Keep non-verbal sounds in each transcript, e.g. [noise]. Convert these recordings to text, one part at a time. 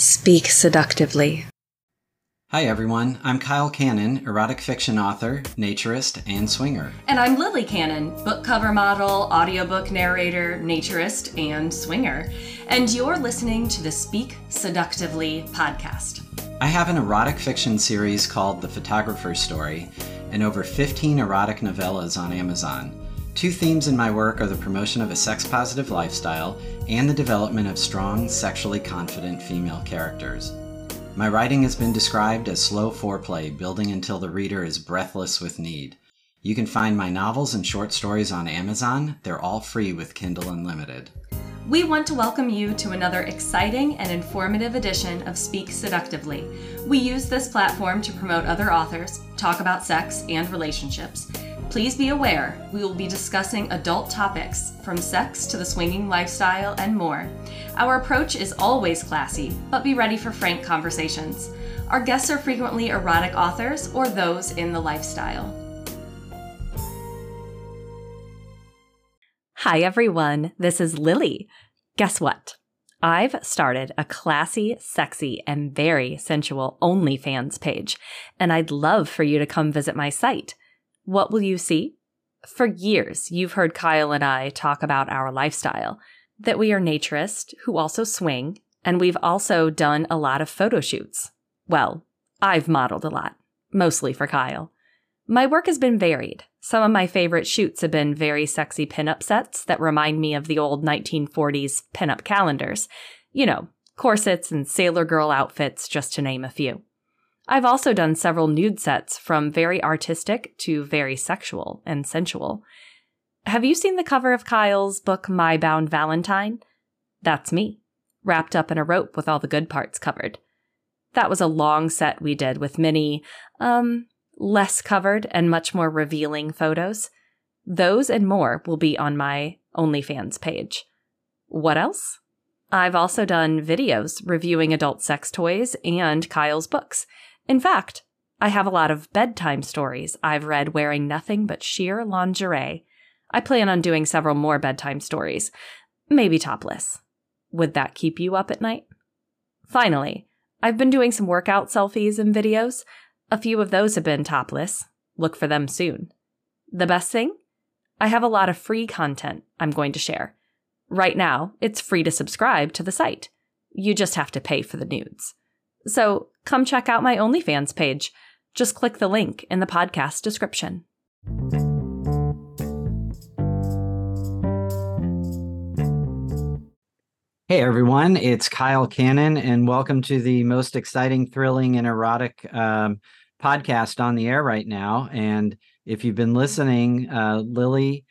Speak seductively. Hi, everyone. I'm Kyle Cannon, erotic fiction author, naturist, and swinger. And I'm Lily Cannon, book cover model, audiobook narrator, naturist, and swinger. And you're listening to the Speak Seductively podcast. I have an erotic fiction series called The Photographer's Story and over 15 erotic novellas on Amazon. Two themes in my work are the promotion of a sex positive lifestyle and the development of strong, sexually confident female characters. My writing has been described as slow foreplay, building until the reader is breathless with need. You can find my novels and short stories on Amazon. They're all free with Kindle Unlimited. We want to welcome you to another exciting and informative edition of Speak Seductively. We use this platform to promote other authors, talk about sex and relationships, Please be aware, we will be discussing adult topics from sex to the swinging lifestyle and more. Our approach is always classy, but be ready for frank conversations. Our guests are frequently erotic authors or those in the lifestyle. Hi, everyone. This is Lily. Guess what? I've started a classy, sexy, and very sensual OnlyFans page, and I'd love for you to come visit my site. What will you see? For years, you've heard Kyle and I talk about our lifestyle, that we are naturists who also swing, and we've also done a lot of photo shoots. Well, I've modeled a lot, mostly for Kyle. My work has been varied. Some of my favorite shoots have been very sexy pinup sets that remind me of the old 1940s pinup calendars. You know, corsets and sailor girl outfits, just to name a few. I've also done several nude sets from very artistic to very sexual and sensual. Have you seen the cover of Kyle's book, My Bound Valentine? That's me, wrapped up in a rope with all the good parts covered. That was a long set we did with many, um, less covered and much more revealing photos. Those and more will be on my OnlyFans page. What else? I've also done videos reviewing adult sex toys and Kyle's books. In fact, I have a lot of bedtime stories I've read wearing nothing but sheer lingerie. I plan on doing several more bedtime stories, maybe topless. Would that keep you up at night? Finally, I've been doing some workout selfies and videos. A few of those have been topless. Look for them soon. The best thing? I have a lot of free content I'm going to share. Right now, it's free to subscribe to the site. You just have to pay for the nudes. So come check out my OnlyFans page. Just click the link in the podcast description. Hey everyone, it's Kyle Cannon, and welcome to the most exciting, thrilling, and erotic um, podcast on the air right now. And if you've been listening, uh, Lily,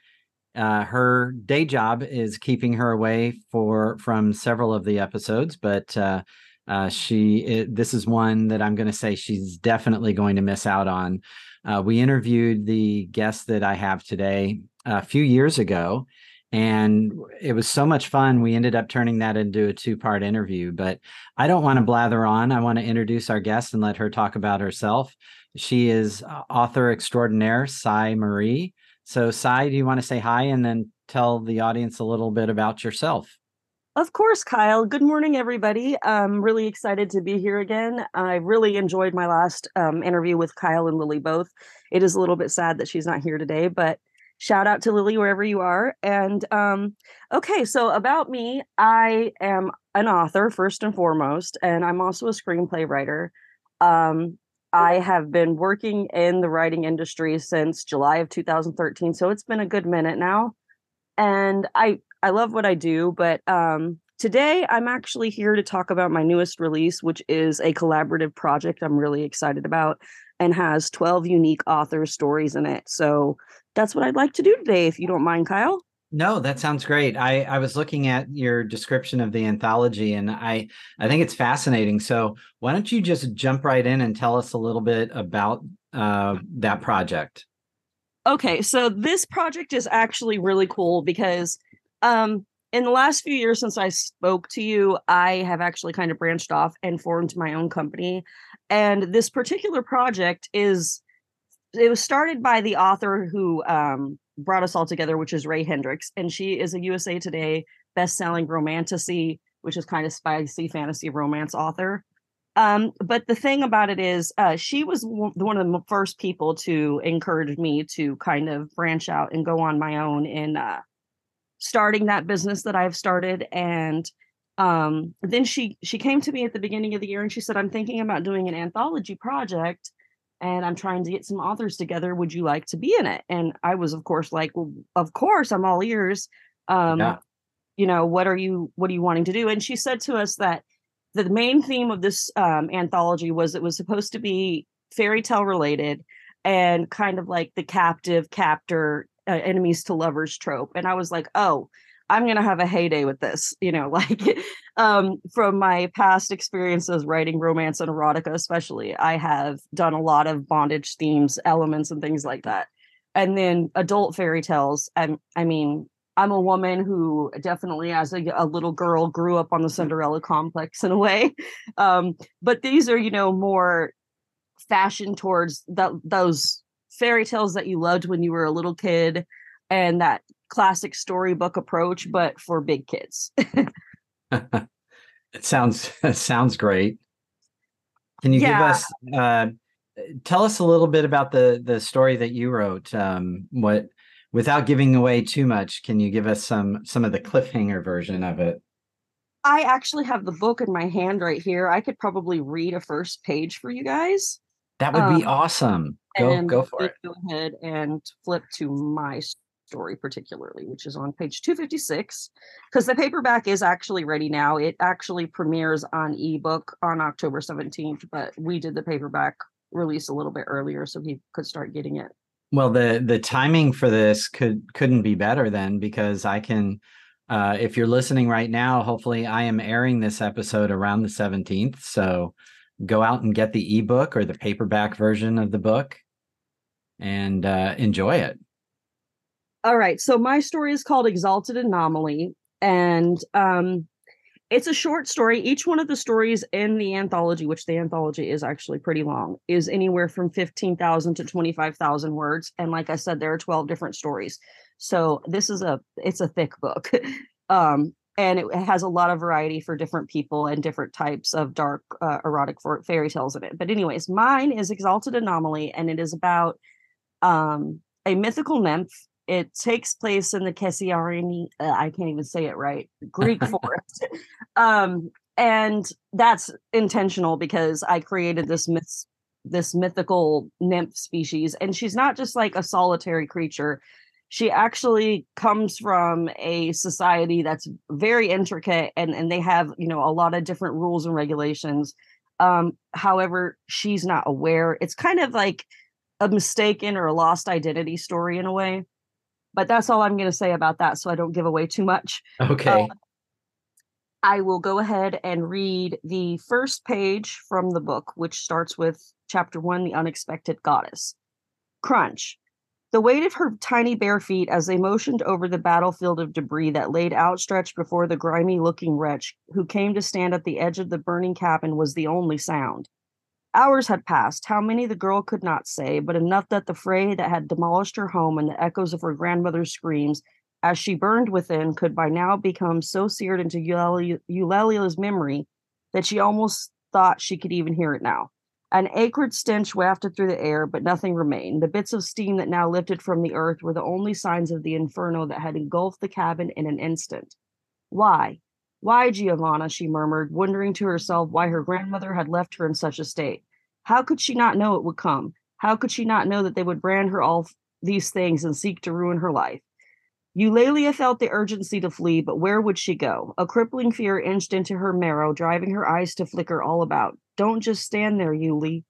uh, her day job is keeping her away for from several of the episodes, but uh, uh, she it, this is one that I'm going to say she's definitely going to miss out on. Uh, we interviewed the guest that I have today a few years ago, and it was so much fun. We ended up turning that into a two part interview. But I don't want to blather on. I want to introduce our guest and let her talk about herself. She is uh, author extraordinaire, Sai Marie. So, Sai, do you want to say hi and then tell the audience a little bit about yourself? Of course, Kyle. Good morning, everybody. I'm really excited to be here again. I really enjoyed my last um, interview with Kyle and Lily both. It is a little bit sad that she's not here today, but shout out to Lily wherever you are. And um, okay, so about me, I am an author first and foremost, and I'm also a screenplay writer. Um, I have been working in the writing industry since July of 2013, so it's been a good minute now. And I I love what I do, but um, today I'm actually here to talk about my newest release, which is a collaborative project I'm really excited about and has 12 unique author stories in it. So that's what I'd like to do today, if you don't mind, Kyle. No, that sounds great. I, I was looking at your description of the anthology and I, I think it's fascinating. So why don't you just jump right in and tell us a little bit about uh, that project? Okay, so this project is actually really cool because um, in the last few years since I spoke to you, I have actually kind of branched off and formed my own company. And this particular project is it was started by the author who um, brought us all together, which is Ray Hendricks, and she is a USA Today best-selling romantasy which is kind of spicy fantasy romance author. Um, but the thing about it is, uh, she was one of the first people to encourage me to kind of branch out and go on my own in uh, starting that business that I've started. And um, then she she came to me at the beginning of the year and she said, "I'm thinking about doing an anthology project." and I'm trying to get some authors together. Would you like to be in it? And I was, of course, like, well, of course, I'm all ears. Um, yeah. You know, what are you, what are you wanting to do? And she said to us that the main theme of this um, anthology was it was supposed to be fairy tale related and kind of like the captive captor uh, enemies to lovers trope. And I was like, oh, I'm gonna have a heyday with this, you know, [laughs] like um, from my past experiences writing romance and erotica, especially, I have done a lot of bondage themes, elements, and things like that. And then adult fairy tales. I, I mean, I'm a woman who definitely, as a, a, little girl, grew up on the Cinderella complex [laughs] in a way. Um, but these are, you know, more fashioned towards the, those fairy tales that you loved when you were a little kid and that classic storybook approach, but for big kids. [laughs] it sounds [laughs] it sounds great. Can you yeah. give us uh, tell us a little bit about the the story that you wrote? Um, what without giving away too much, can you give us some some of the cliffhanger version of it? I actually have the book in my hand right here. I could probably read a first page for you guys. That would be um, awesome. Go go for it. Go ahead and flip to my story particularly which is on page 256 because the paperback is actually ready now it actually premieres on ebook on october 17th but we did the paperback release a little bit earlier so he could start getting it well the the timing for this could couldn't be better then because i can uh, if you're listening right now hopefully i am airing this episode around the 17th so go out and get the ebook or the paperback version of the book and uh, enjoy it all right. So my story is called Exalted Anomaly. And um, it's a short story. Each one of the stories in the anthology, which the anthology is actually pretty long, is anywhere from 15,000 to 25,000 words. And like I said, there are 12 different stories. So this is a it's a thick book. [laughs] um, and it has a lot of variety for different people and different types of dark uh, erotic fairy tales in it. But anyways, mine is Exalted Anomaly and it is about um, a mythical nymph it takes place in the Kessiarini, uh, I can't even say it right, Greek [laughs] forest. Um, and that's intentional because I created this myth, this mythical nymph species, and she's not just like a solitary creature. She actually comes from a society that's very intricate, and and they have you know a lot of different rules and regulations. Um, however, she's not aware. It's kind of like a mistaken or a lost identity story in a way. But that's all I'm going to say about that so I don't give away too much. Okay. Uh, I will go ahead and read the first page from the book, which starts with chapter one The Unexpected Goddess. Crunch. The weight of her tiny bare feet as they motioned over the battlefield of debris that laid outstretched before the grimy looking wretch who came to stand at the edge of the burning cabin was the only sound. Hours had passed, how many the girl could not say, but enough that the fray that had demolished her home and the echoes of her grandmother's screams as she burned within could by now become so seared into Eulalia's memory that she almost thought she could even hear it now. An acrid stench wafted through the air, but nothing remained. The bits of steam that now lifted from the earth were the only signs of the inferno that had engulfed the cabin in an instant. Why? Why, Giovanna, she murmured, wondering to herself why her grandmother had left her in such a state. How could she not know it would come? How could she not know that they would brand her all these things and seek to ruin her life? Eulalia felt the urgency to flee, but where would she go? A crippling fear inched into her marrow, driving her eyes to flicker all about. Don't just stand there, Yuli.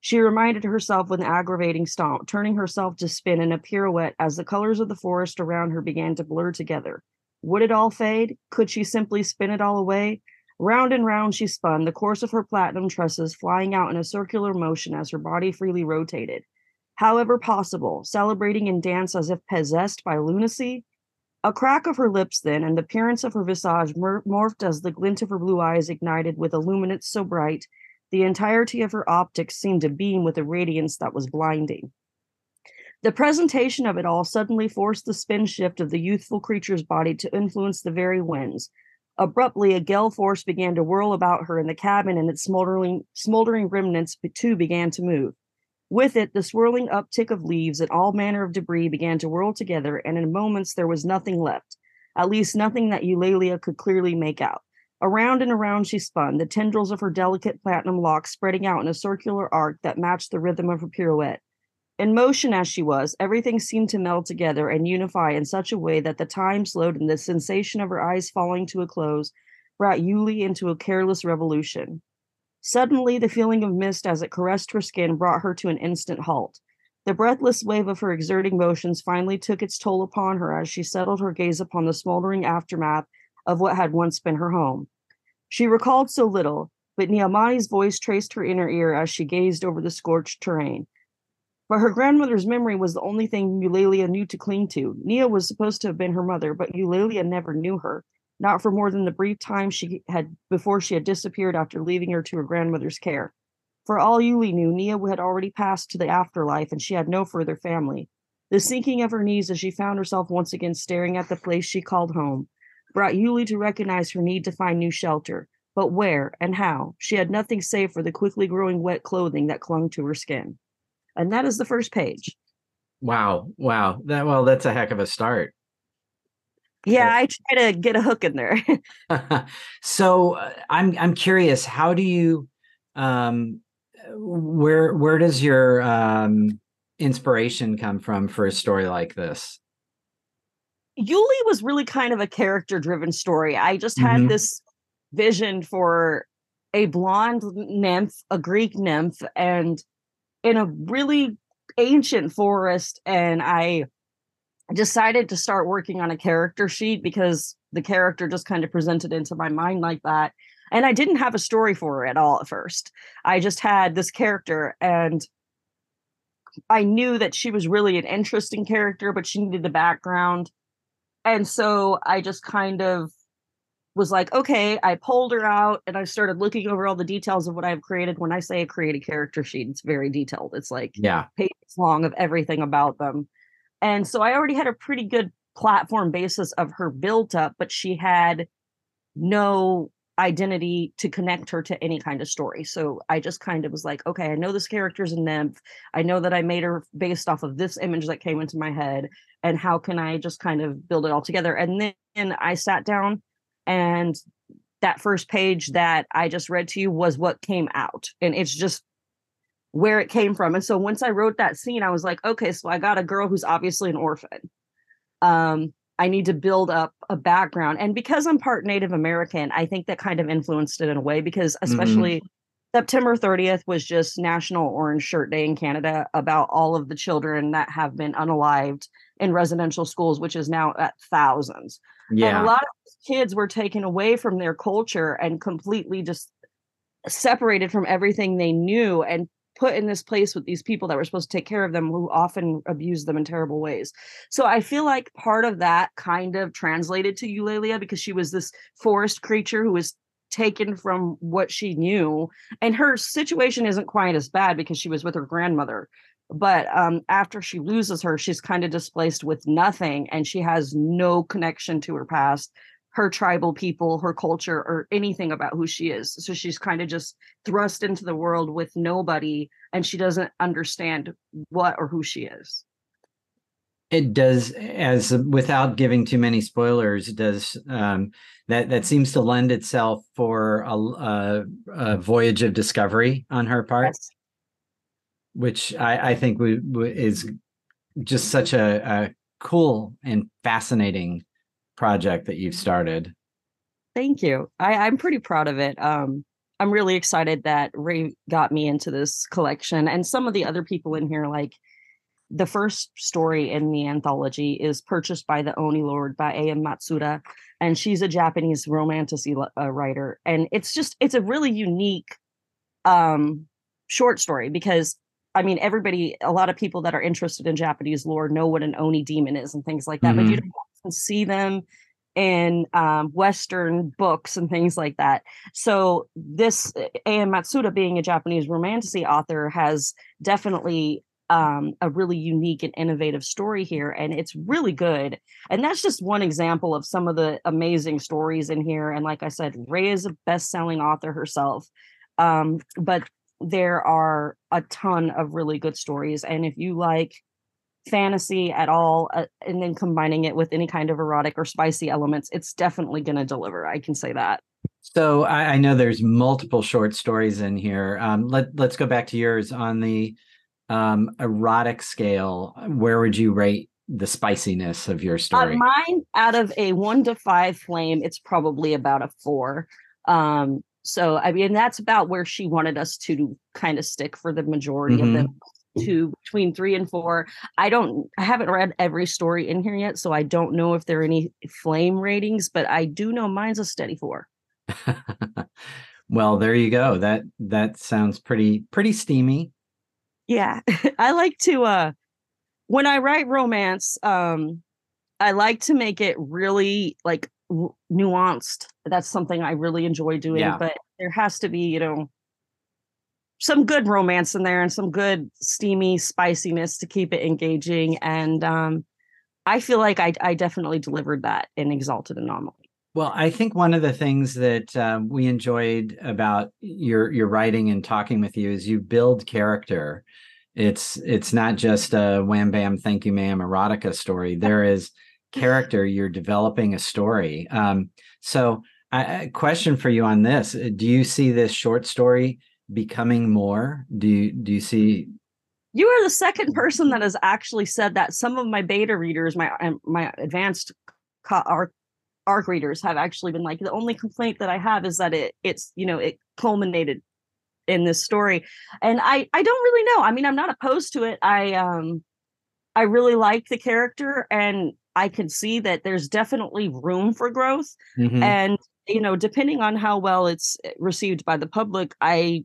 She reminded herself with an aggravating stomp, turning herself to spin in a pirouette as the colors of the forest around her began to blur together. Would it all fade? Could she simply spin it all away? Round and round she spun, the course of her platinum tresses flying out in a circular motion as her body freely rotated. However possible, celebrating in dance as if possessed by lunacy? A crack of her lips, then, and the appearance of her visage morphed as the glint of her blue eyes ignited with a luminance so bright, the entirety of her optics seemed to beam with a radiance that was blinding. The presentation of it all suddenly forced the spin shift of the youthful creature's body to influence the very winds. Abruptly, a gale force began to whirl about her in the cabin, and its smoldering, smoldering remnants too began to move. With it, the swirling uptick of leaves and all manner of debris began to whirl together, and in moments there was nothing left, at least nothing that Eulalia could clearly make out. Around and around she spun, the tendrils of her delicate platinum locks spreading out in a circular arc that matched the rhythm of her pirouette. In motion as she was, everything seemed to meld together and unify in such a way that the time slowed and the sensation of her eyes falling to a close brought Yuli into a careless revolution. Suddenly, the feeling of mist as it caressed her skin brought her to an instant halt. The breathless wave of her exerting motions finally took its toll upon her as she settled her gaze upon the smoldering aftermath of what had once been her home. She recalled so little, but Niamani's voice traced her inner ear as she gazed over the scorched terrain. But her grandmother's memory was the only thing Eulalia knew to cling to. Nia was supposed to have been her mother, but Eulalia never knew her, not for more than the brief time she had before she had disappeared after leaving her to her grandmother's care. For all Yuli knew, Nia had already passed to the afterlife and she had no further family. The sinking of her knees as she found herself once again staring at the place she called home brought Yuli to recognize her need to find new shelter. But where and how? She had nothing save for the quickly growing wet clothing that clung to her skin. And that is the first page. Wow. Wow. That well, that's a heck of a start. Yeah, I try to get a hook in there. [laughs] [laughs] so uh, I'm I'm curious, how do you um where where does your um inspiration come from for a story like this? Yuli was really kind of a character driven story. I just had mm-hmm. this vision for a blonde nymph, a Greek nymph, and in a really ancient forest. And I decided to start working on a character sheet because the character just kind of presented into my mind like that. And I didn't have a story for her at all at first. I just had this character and I knew that she was really an interesting character, but she needed the background and so I just kind of was like, okay, I pulled her out and I started looking over all the details of what I've created. When I say create a character sheet, it's very detailed. It's like yeah, pages long of everything about them. And so I already had a pretty good platform basis of her built up, but she had no identity to connect her to any kind of story. So I just kind of was like, okay, I know this character's a nymph. I know that I made her based off of this image that came into my head. And how can I just kind of build it all together? And then I sat down and that first page that I just read to you was what came out. And it's just where it came from. And so once I wrote that scene, I was like, okay, so I got a girl who's obviously an orphan. Um, I need to build up a background. And because I'm part Native American, I think that kind of influenced it in a way because mm-hmm. especially mm-hmm. September 30th was just National Orange Shirt Day in Canada about all of the children that have been unalived in residential schools, which is now at thousands. Yeah. And a lot of kids were taken away from their culture and completely just separated from everything they knew and put in this place with these people that were supposed to take care of them who often abuse them in terrible ways. So I feel like part of that kind of translated to Eulalia because she was this forest creature who was taken from what she knew. And her situation isn't quite as bad because she was with her grandmother. But um, after she loses her she's kind of displaced with nothing and she has no connection to her past her tribal people, her culture, or anything about who she is. So she's kind of just thrust into the world with nobody and she doesn't understand what or who she is. It does, as without giving too many spoilers, does um, that that seems to lend itself for a, a, a voyage of discovery on her part, yes. which I, I think we, we, is just such a, a cool and fascinating project that you've started. Thank you. I, I'm pretty proud of it. Um, I'm really excited that Ray got me into this collection and some of the other people in here, like the first story in the anthology is purchased by the Oni Lord by A.M. Matsuda, and she's a Japanese romantasy uh, writer. And it's just, it's a really unique um, short story because I mean, everybody, a lot of people that are interested in Japanese lore know what an Oni demon is and things like that, mm-hmm. but you mm-hmm. don't see them in um, Western books and things like that. So this A.M. Matsuda, being a Japanese romantasy author, has definitely um, a really unique and innovative story here, and it's really good. And that's just one example of some of the amazing stories in here. And like I said, Ray is a best-selling author herself, um, but there are a ton of really good stories. And if you like fantasy at all, uh, and then combining it with any kind of erotic or spicy elements, it's definitely going to deliver. I can say that. So I, I, know there's multiple short stories in here. Um, let Let's go back to yours on the um, erotic scale. Where would you rate the spiciness of your story? Uh, mine, out of a one to five flame, it's probably about a four. Um, so I mean, that's about where she wanted us to kind of stick for the majority mm-hmm. of them to between three and four. I don't I haven't read every story in here yet, so I don't know if there are any flame ratings, but I do know mine's a steady four. [laughs] well, there you go. That that sounds pretty pretty steamy. Yeah. [laughs] I like to uh when I write romance, um I like to make it really like nuanced. That's something I really enjoy doing, yeah. but there has to be, you know, some good romance in there and some good steamy spiciness to keep it engaging. And um, I feel like I, I definitely delivered that in Exalted Anomaly. Well, I think one of the things that um, we enjoyed about your your writing and talking with you is you build character. It's it's not just a wham bam thank you ma'am erotica story. There is [laughs] character. You're developing a story. Um, so, a question for you on this: Do you see this short story becoming more? Do you do you see you are the second person that has actually said that. Some of my beta readers, my um, my advanced arc arc readers, have actually been like the only complaint that I have is that it it's you know it culminated in this story, and I I don't really know. I mean, I'm not opposed to it. I um I really like the character, and I can see that there's definitely room for growth, mm-hmm. and you know depending on how well it's received by the public, I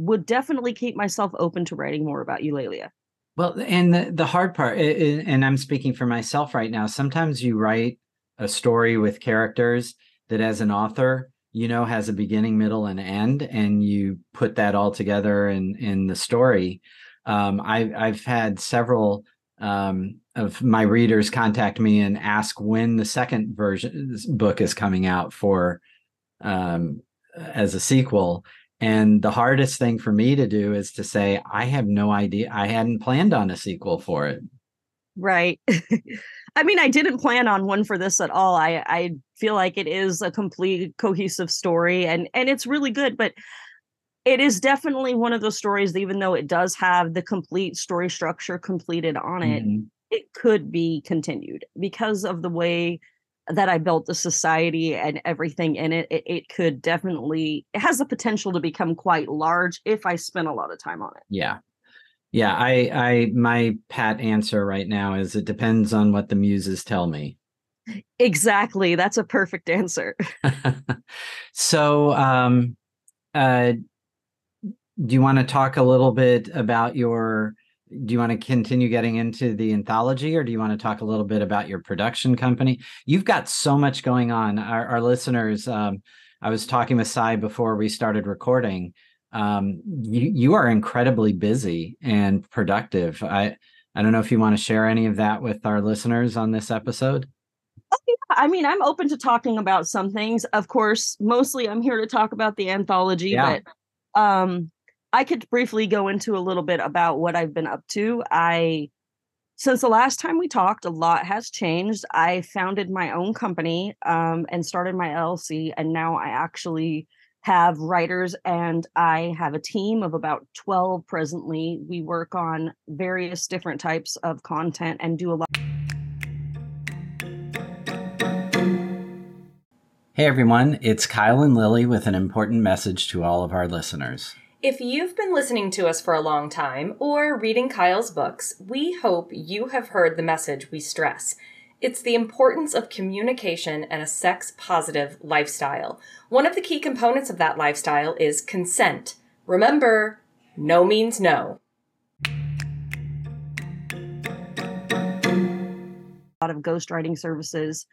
would definitely keep myself open to writing more about Eulalia. Well, and the, the hard part, and I'm speaking for myself right now, sometimes you write a story with characters that as an author, you know, has a beginning, middle, and end, and you put that all together in, in the story. Um, I've, I've had several um, of my readers contact me and ask when the second version book is coming out for um, as a sequel and the hardest thing for me to do is to say, I have no idea. I hadn't planned on a sequel for it. Right. [laughs] I mean, I didn't plan on one for this at all. I I feel like it is a complete cohesive story and and it's really good, but it is definitely one of those stories that even though it does have the complete story structure completed on it, mm-hmm. it could be continued because of the way that I built the society and everything in it, it, it could definitely it has the potential to become quite large if I spend a lot of time on it. Yeah. Yeah, I I my pat answer right now is it depends on what the muses tell me. Exactly. That's a perfect answer. [laughs] so um uh do you want to talk a little bit about your do you want to continue getting into the anthology or do you want to talk a little bit about your production company you've got so much going on our, our listeners um, i was talking with Sai before we started recording um, you, you are incredibly busy and productive i i don't know if you want to share any of that with our listeners on this episode oh, yeah. I mean, I'm open to talking about some things. Of course, mostly I'm here to talk about the anthology, yeah. but um I could briefly go into a little bit about what I've been up to. I since the last time we talked, a lot has changed. I founded my own company um, and started my LLC, and now I actually have writers and I have a team of about 12 presently. We work on various different types of content and do a lot. Hey everyone, it's Kyle and Lily with an important message to all of our listeners. If you've been listening to us for a long time or reading Kyle's books, we hope you have heard the message we stress. It's the importance of communication and a sex positive lifestyle. One of the key components of that lifestyle is consent. Remember, no means no. A lot of ghostwriting services,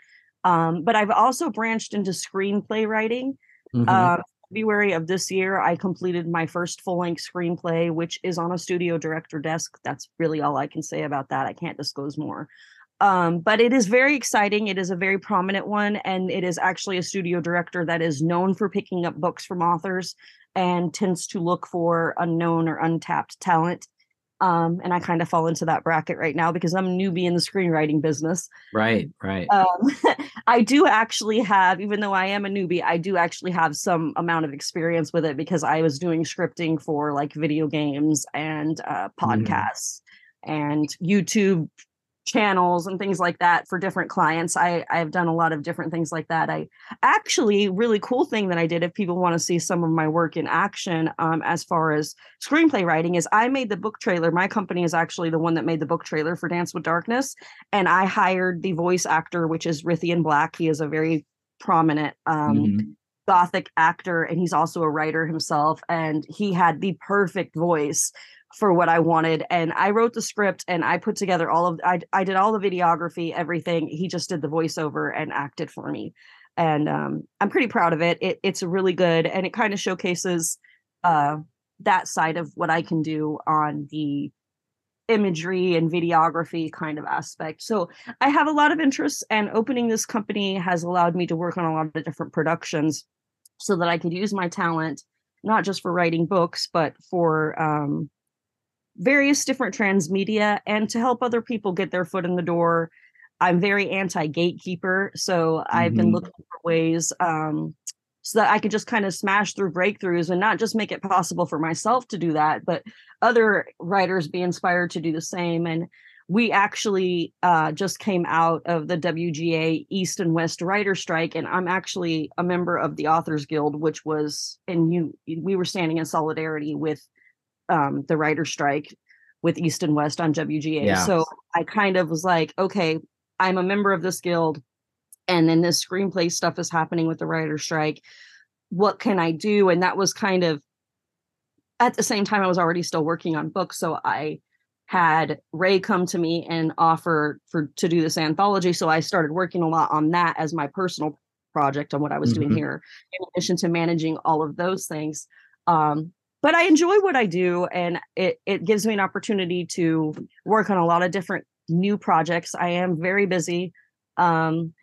um, but I've also branched into screenplay writing. Mm-hmm. Uh, February of this year, I completed my first full length screenplay, which is on a studio director desk. That's really all I can say about that. I can't disclose more. Um, but it is very exciting. It is a very prominent one, and it is actually a studio director that is known for picking up books from authors and tends to look for unknown or untapped talent. Um, and I kind of fall into that bracket right now because I'm a newbie in the screenwriting business. Right, right. Um, [laughs] I do actually have, even though I am a newbie, I do actually have some amount of experience with it because I was doing scripting for like video games and uh, Mm-hmm. podcasts and YouTube channels and things like that for different clients. I I've done a lot of different things like that. I actually really cool thing that I did if people want to see some of my work in action um as far as screenplay writing is I made the book trailer. My company is actually the one that made the book trailer for Dance with Darkness and I hired the voice actor which is Rithian Black. He is a very prominent um Mhm. gothic actor and he's also a writer himself and he had the perfect voice for what I wanted and I wrote the script and I put together all of I I did all the videography everything he just did the voiceover and acted for me and um I'm pretty proud of it it it's really good and it kind of showcases uh that side of what I can do on the imagery and videography kind of aspect. So I have a lot of interests, and opening this company has allowed me to work on a lot of different productions so that I could use my talent not just for writing books, but for um, various different transmedia and to help other people get their foot in the door. I'm very anti gatekeeper, so I've been Mhm. looking for ways um, so that I could just kind of smash through breakthroughs and not just make it possible for myself to do that, but other writers be inspired to do the same. And we actually uh, just came out of the WGA East and West Writer Strike, and I'm actually a member of the Authors Guild, which was and you we were standing in solidarity with um, the writer strike with East and West on WGA. Yeah. So I kind of was like, okay, I'm a member of this guild, and then this screenplay stuff is happening with the writer strike. What can I do? And that was kind of at the same time I was already still working on books, so I had Ray come to me and offer for to do this anthology. So I started working a lot on that as my personal project on what I was doing Mhm. here, in addition to managing all of those things. Um, but I enjoy what I do, and it it gives me an opportunity to work on a lot of different new projects. I am very busy, um,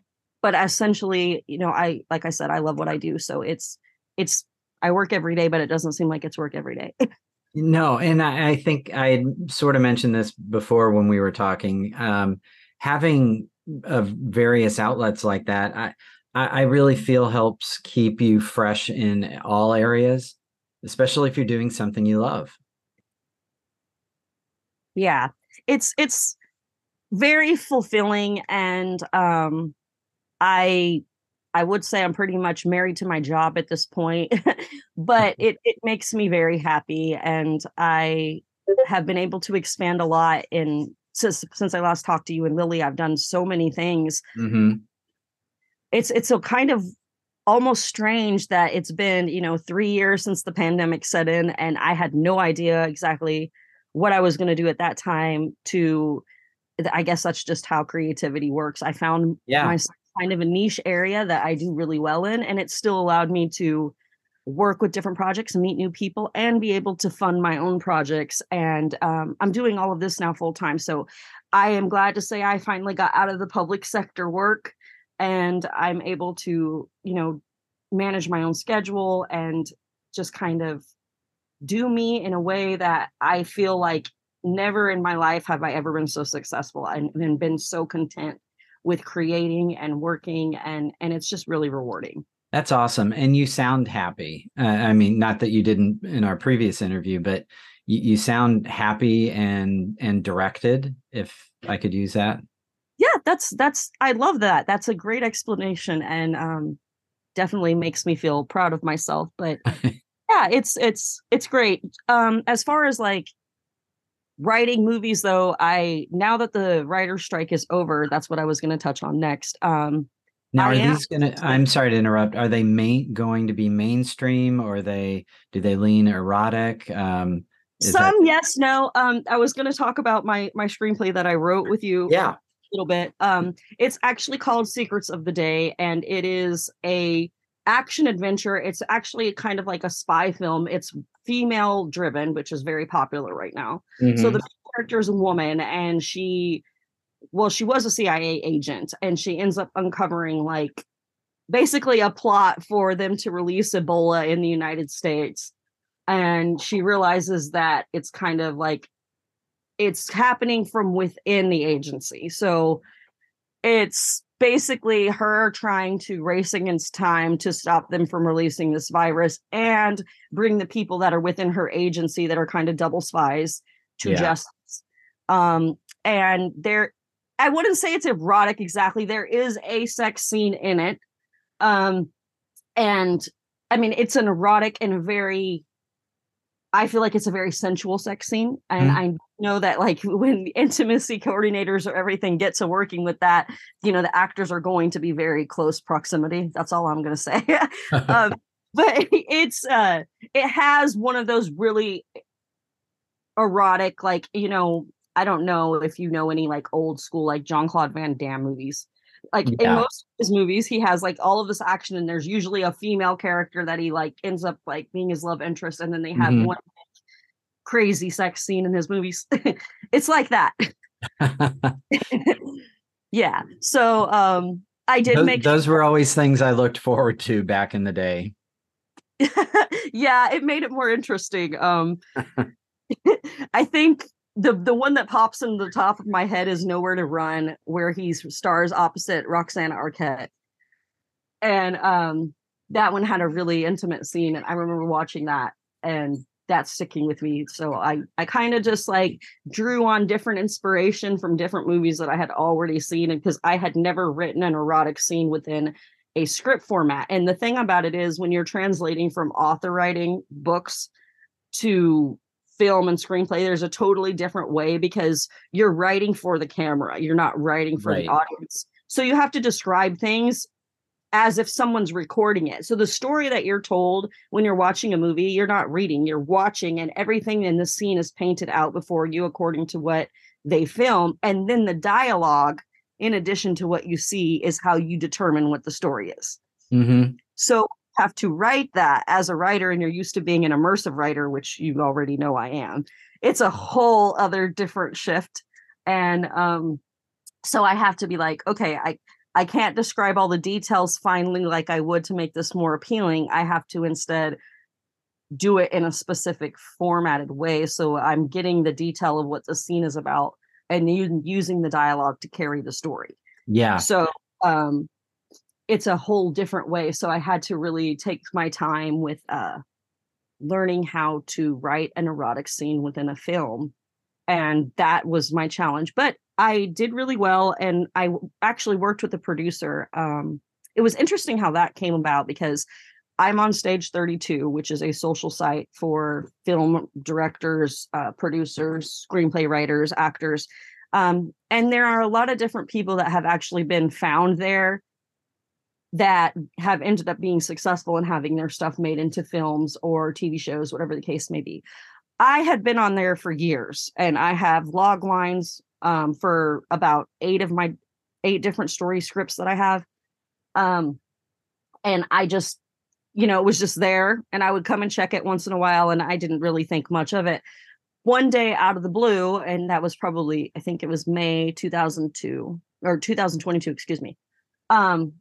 but essentially, you know, I like I said, I love what I do. So it's it's I work every day, but it doesn't seem like it's work every day. [laughs] No, and I, I think I had sort of mentioned this before when we were talking. Um, having uh, various outlets like that, I I really feel helps keep you fresh in all areas, especially if you're doing something you love. yeah it's it's very fulfilling and um i i would say i'm pretty much married to my job at this point [laughs] but it it makes me very happy and i have been able to expand a lot in since since i last talked to you and lily i've done so many things. Hmm it's it's a kind of almost strange that it's been you know three years since the pandemic set in and i had no idea exactly what i was going to do at that time to i guess that's just how creativity works i found Yeah. my kind of a niche area that i do really well in and it still allowed me to work with different projects meet new people and be able to fund my own projects and um, i'm doing all of this now full time so i am glad to say i finally got out of the public sector work and I'm able to, you know, manage my own schedule and just kind of do me in a way that I feel like never in my life have I ever been so successful and, and been so content with creating and working and and it's just really rewarding. That's awesome, and you sound happy. Uh, I mean, not that you didn't in our previous interview, but you, you sound happy and and directed. If I could use that. That's that's I love that. That's a great explanation and um definitely makes me feel proud of myself, but [laughs] yeah, it's it's it's great. Um as far as like writing movies though, I now that the writer strike is over, that's what I was going to touch on next. Um Now, are these gonna? I'm sorry to interrupt. Are they main going to be mainstream, or they do they lean erotic? Um, is that- some yes, no. Um I was going to talk about my my screenplay that I wrote with you yeah. Little bit. Um it's actually called Secrets of the Day and it is a action adventure. It's actually kind of like a spy film. It's female driven, which is very popular right now. So Mhm. the character is a woman, and she, well, she was a CIA agent, and she ends up uncovering like basically a plot for them to release Ebola in the United States. And she realizes that it's kind of like it's happening from within the agency. So it's basically her trying to race against time to stop them from releasing this virus and bring the people that are within her agency that are kind of double spies to Yeah. justice. Um, and there, I wouldn't say it's erotic exactly. There is a sex scene in it. Um, and I mean, it's an erotic and very, I feel like it's a very sensual sex scene. And Mhm. I know that like [laughs] when intimacy coordinators or everything get to working with that, you know, the actors are going to be very close proximity. That's all I'm going [laughs] to say. um, [laughs] but it's uh it has one of those really erotic like you know i don't know if you know any like old school like jean-claude van damme movies like in most of his movies he has like all of this action and there's usually a female character that he like ends up like being his love interest and then they have Mhm. one crazy sex scene in his movies [laughs] it's like that [laughs] yeah so um i did those, make those were always things I looked forward to back in the day. [laughs] yeah, it made it more interesting. Um I think the the one that pops in the top of my head is Nowhere to Run, where he stars opposite Rosanna Arquette. And um that one had a really intimate scene, and I remember watching that and that's sticking with me. So I I kind of just like drew on different inspiration from different movies that I had already seen, and because I had never written an erotic scene within a script format. And the thing about it is when you're translating from author writing books to film and screenplay, there's a totally different way because you're writing for the camera. You're not writing for the audience. So you have to describe things as if someone's recording it. So the story that you're told when you're watching a movie, you're not reading, you're watching, and everything in the scene is painted out before you according to what they film. And then the dialogue, in addition to what you see, is how you determine what the story is. hmm So you have to write that as a writer, and you're used to being an immersive writer, which you already know I am. It's a whole other different shift. And um, so I have to be like, okay, I I can't describe all the details finally like I would to make this more appealing. I have to instead do it in a specific formatted way. So I'm getting the detail of what the scene is about and using the dialogue to carry the story Yeah. so um it's a whole different way so i had to really take my time with uh learning how to write an erotic scene within a film and that was my challenge but i did really well and i actually worked with the producer um it was interesting how that came about because i'm on stage 32 which is a social site for film directors uh, producers screenplay writers actors um, and there are a lot of different people that have actually been found there that have ended up being successful in having their stuff made into films or TV shows, whatever the case may be. I had been on there for years and I have log lines um, for about eight of my eight different story scripts that I have. Um, and I just, you know, it was just there and I would come and check it once in a while and I didn't really think much of it one day out of the blue, and that was probably, I think it was May 2002 or 2022, excuse me. Um,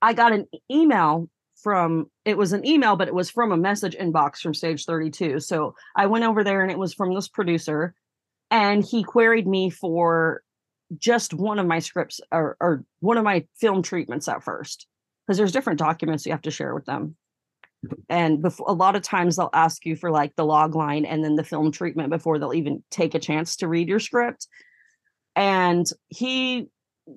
I got an email from, it was an email, but it was from a message inbox from Stage 32. So I went over there and it was from this producer, and he queried me for just one of my scripts or, or one of my film treatments at first, because there's different documents you have to share with them and before a lot of times they'll ask you for like the log line and then the film treatment before they'll even take a chance to read your script and he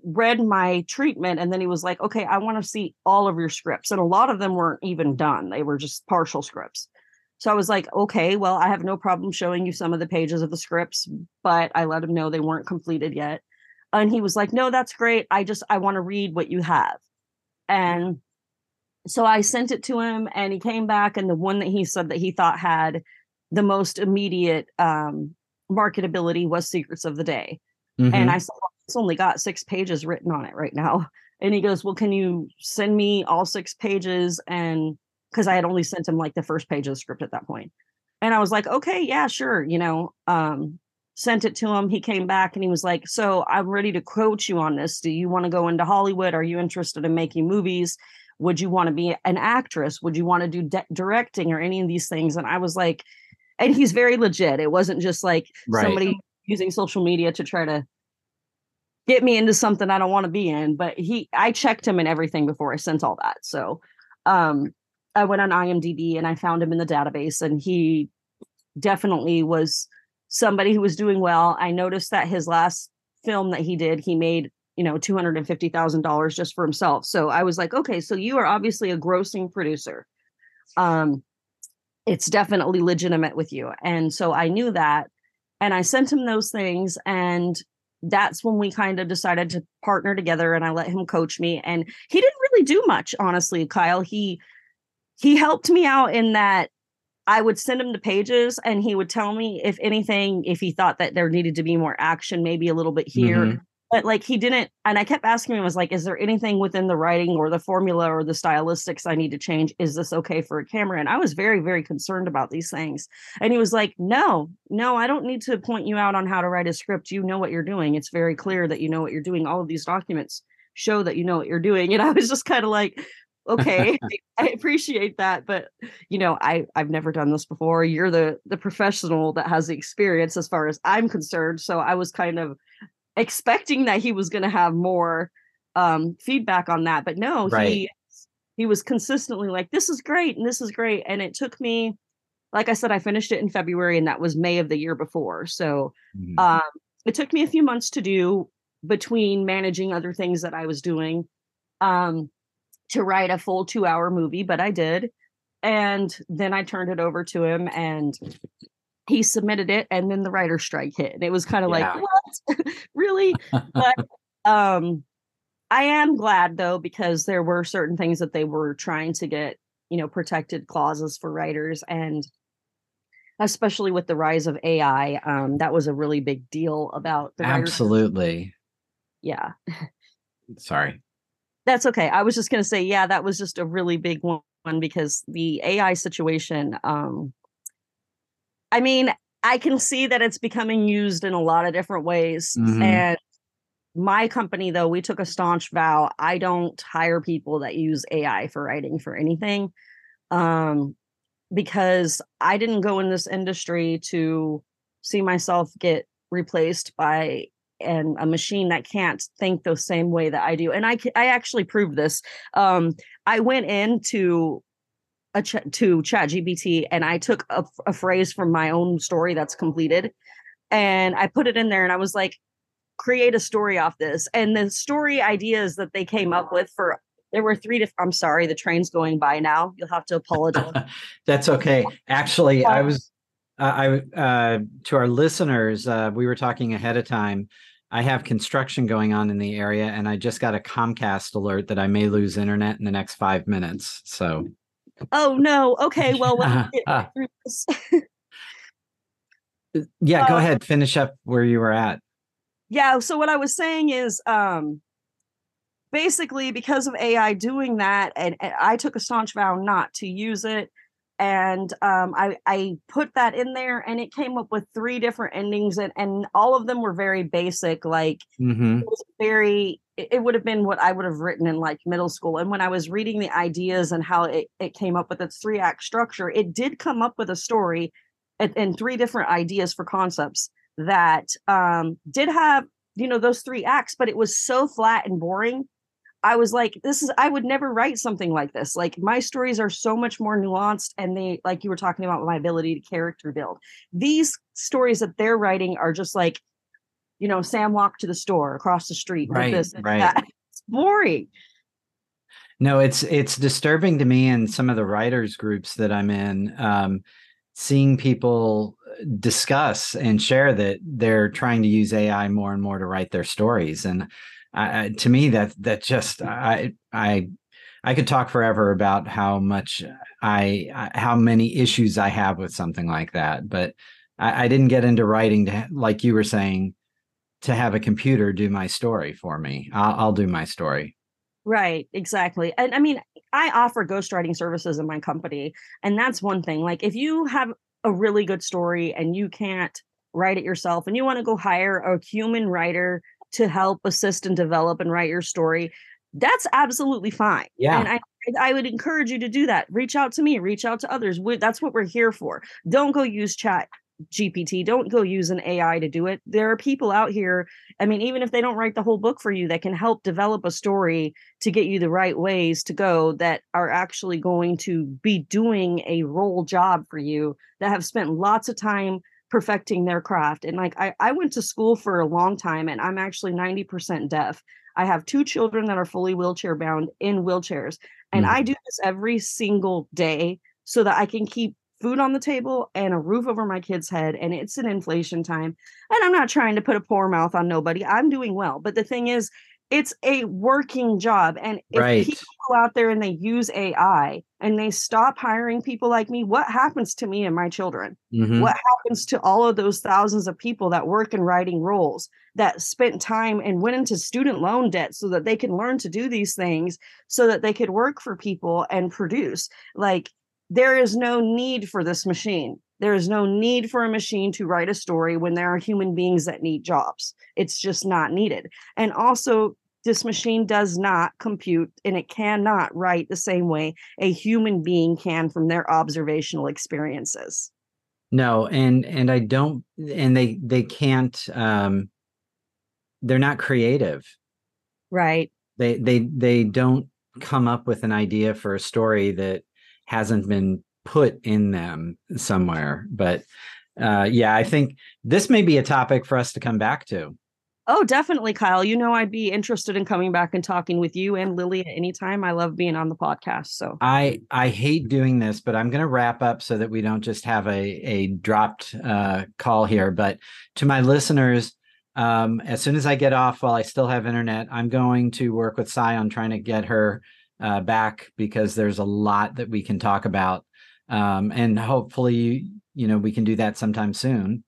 read my treatment and then he was like okay i want to see all of your scripts and a lot of them weren't even done they were just partial scripts so i was like okay well i have no problem showing you some of the pages of the scripts but i let him know they weren't completed yet and he was like no that's great i just i want to read what you have and so I sent it to him and he came back and the one that he said that he thought had the most immediate um marketability was Secrets of the Day. Mhm. And I said, well, it's only got six pages written on it right now. and he goes, "Well, can you send me all six pages?" And because I had only sent him like the first page of the script at that point, and I was like, "Okay, yeah, sure," you know. Um, sent it to him. He came back and he was like, "So I'm ready to coach you on this. Do you want to go into Hollywood? Are you interested in making movies? Would you want to be an actress? Would you want to do de- directing or any of these things?" And I was like, and he's very legit. It wasn't just like right. somebody using social media to try to get me into something I don't want to be in. But he, I checked him and everything before I sent all that. So, um, I went on IMDb and I found him in the database, and he definitely was somebody who was doing well. I noticed that his last film that he did, he made you know two hundred and fifty thousand dollars just for himself. So I was like, okay, so you are obviously a grossing producer. Um, it's definitely legitimate with you, and so I knew that, and I sent him those things, and that's when we kind of decided to partner together and I let him coach me and he didn't really do much honestly Kyle. He he helped me out in that I would send him the pages and he would tell me if anything if he thought that there needed to be more action maybe a little bit here mm-hmm but like he didn't and i kept asking him I was like is there anything within the writing or the formula or the stylistics i need to change? Is this okay for a camera? And i was very very concerned about these things. And he was like no no i don't need to point you out on how to write a script. You know what you're doing. It's very clear that you know what you're doing. All of these documents show that you know what you're doing. And i was just kind of like okay [laughs] [laughs] i appreciate that but you know i i've never done this before. You're the the professional that has the experience as far as i'm concerned. So i was kind of expecting that he was going to have more um, feedback on that, but no, right. he he was consistently like, "This is great," and "This is great," and it took me, like I said, I finished it in February, and that was May of the year before. So mm-hmm. um, it took me a few months to do between managing other things that I was doing um, to write a full two hour movie, but I did. And then I turned it over to him, and he submitted it and then the writer strike hit and it was kind of yeah. like what? [laughs] Really? [laughs] But um i am glad though because there were certain things that they were trying to get you know protected clauses for writers and especially with the rise of ai um that was a really big deal about the absolutely. Yeah. Sorry. That's okay. I was just going to say yeah that was just a really big one because the ai situation um I mean, I can see that it's becoming used in a lot of different ways. Mm-hmm. And my company, though, we took a staunch vow I don't hire people that use AI for writing for anything. Um, because I didn't go in this industry to see myself get replaced by and a machine that can't think the same way that I do. And I I actually proved this. Um, I went into a ch- to chat gpt and i took a, a phrase from my own story that's completed and i put it in there and i was like create a story off this. And the story ideas that they came up with for there were three different i'm sorry the train's going by now. You'll have to apologize. [laughs] That's okay. Actually i was uh, i uh, to our listeners uh, we were talking ahead of time. I have construction going on in the area, and I just got a Comcast alert that I may lose internet in the next five minutes. So oh no okay [laughs] well [laughs] yeah go uh, ahead finish up where you were at yeah so what i was saying is um basically because of ai doing that and, and i took a staunch vow not to use it and um, I, I put that in there and it came up with three different endings and, and all of them were very basic like mm-hmm. very it would have been what I would have written in like middle school. And when I was reading the ideas and how it, it came up with its three act structure, it did come up with a story and, and three different ideas for concepts that um, did have, you know, those three acts, but it was so flat and boring. I was like, this is, I would never write something like this. Like, my stories are so much more nuanced. And they, like you were talking about, my ability to character build. These stories that they're writing are just like, you know, Sam walked to the store across the street. Right, this right. That. [laughs] It's boring. No, it's it's disturbing to me and some of the writers groups that I'm in. Um, seeing people discuss and share that they're trying to use AI more and more to write their stories, and uh, to me that that just I I I could talk forever about how much I how many issues I have with something like that, but I, I didn't get into writing to like you were saying to have a computer do my story for me. I'll, I'll do my story. Right, exactly. And I mean, I offer ghostwriting services in my company, and that's one thing. Like, if you have a really good story and you can't write it yourself and you want to go hire a human writer to help assist and develop and write your story, that's absolutely fine. Yeah. And I, I would encourage you to do that. Reach out to me, reach out to others. We, that's what we're here for. Don't go use chat GPT. Don't go use an AI to do it. There are people out here. I mean, even if they don't write the whole book for you, that can help develop a story to get you the right ways to go that are actually going to be doing a role job for you that have spent lots of time perfecting their craft. And like I, I went to school for a long time and I'm actually 90% deaf. I have two children that are fully wheelchair bound in wheelchairs. And mm. I do this every single day so that I can keep food on the table and a roof over my kid's head and it's an inflation time and i'm not trying to put a poor mouth on nobody i'm doing well but the thing is it's a working job and if right. people go out there and they use ai and they stop hiring people like me what happens to me and my children mm-hmm. what happens to all of those thousands of people that work in writing roles that spent time and went into student loan debt so that they can learn to do these things so that they could work for people and produce like there is no need for this machine. There is no need for a machine to write a story when there are human beings that need jobs. It's just not needed. And also, this machine does not compute and it cannot write the same way a human being can from their observational experiences. No, and and I don't and they they can't um they're not creative. Right. They they they don't come up with an idea for a story that hasn't been put in them somewhere. But uh, yeah, I think this may be a topic for us to come back to. Oh, definitely, Kyle. You know, I'd be interested in coming back and talking with you and Lilly at any time. I love being on the podcast. So I I hate doing this, but I'm going to wrap up so that we don't just have a a dropped uh, call here. But to my listeners, um, as soon as I get off, while I still have internet, I'm going to work with Sai on trying to get her uh, back because there's a lot that we can talk about. Um, and hopefully, you know, we can do that sometime soon.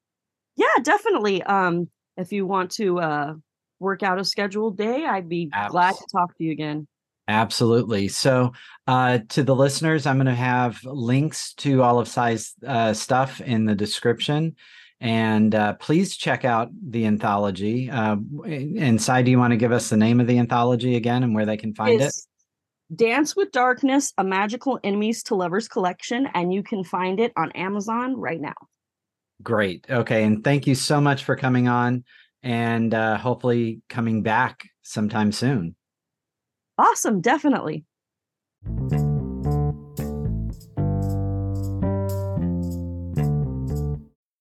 Yeah, definitely. Um, if you want to uh, work out a scheduled day, I'd be Absolutely. glad to talk to you again. Absolutely. So, uh, to the listeners, I'm going to have links to all of Sai's uh, stuff in the description. And uh, please check out the anthology. Uh, and Sai, do you want to give us the name of the anthology again and where they can find it's, it? Dance with Darkness, a magical enemies to lovers collection, and you can find it on Amazon right now. Great. Okay. And thank you so much for coming on and uh, hopefully coming back sometime soon. Awesome. Definitely.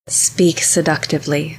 Speak seductively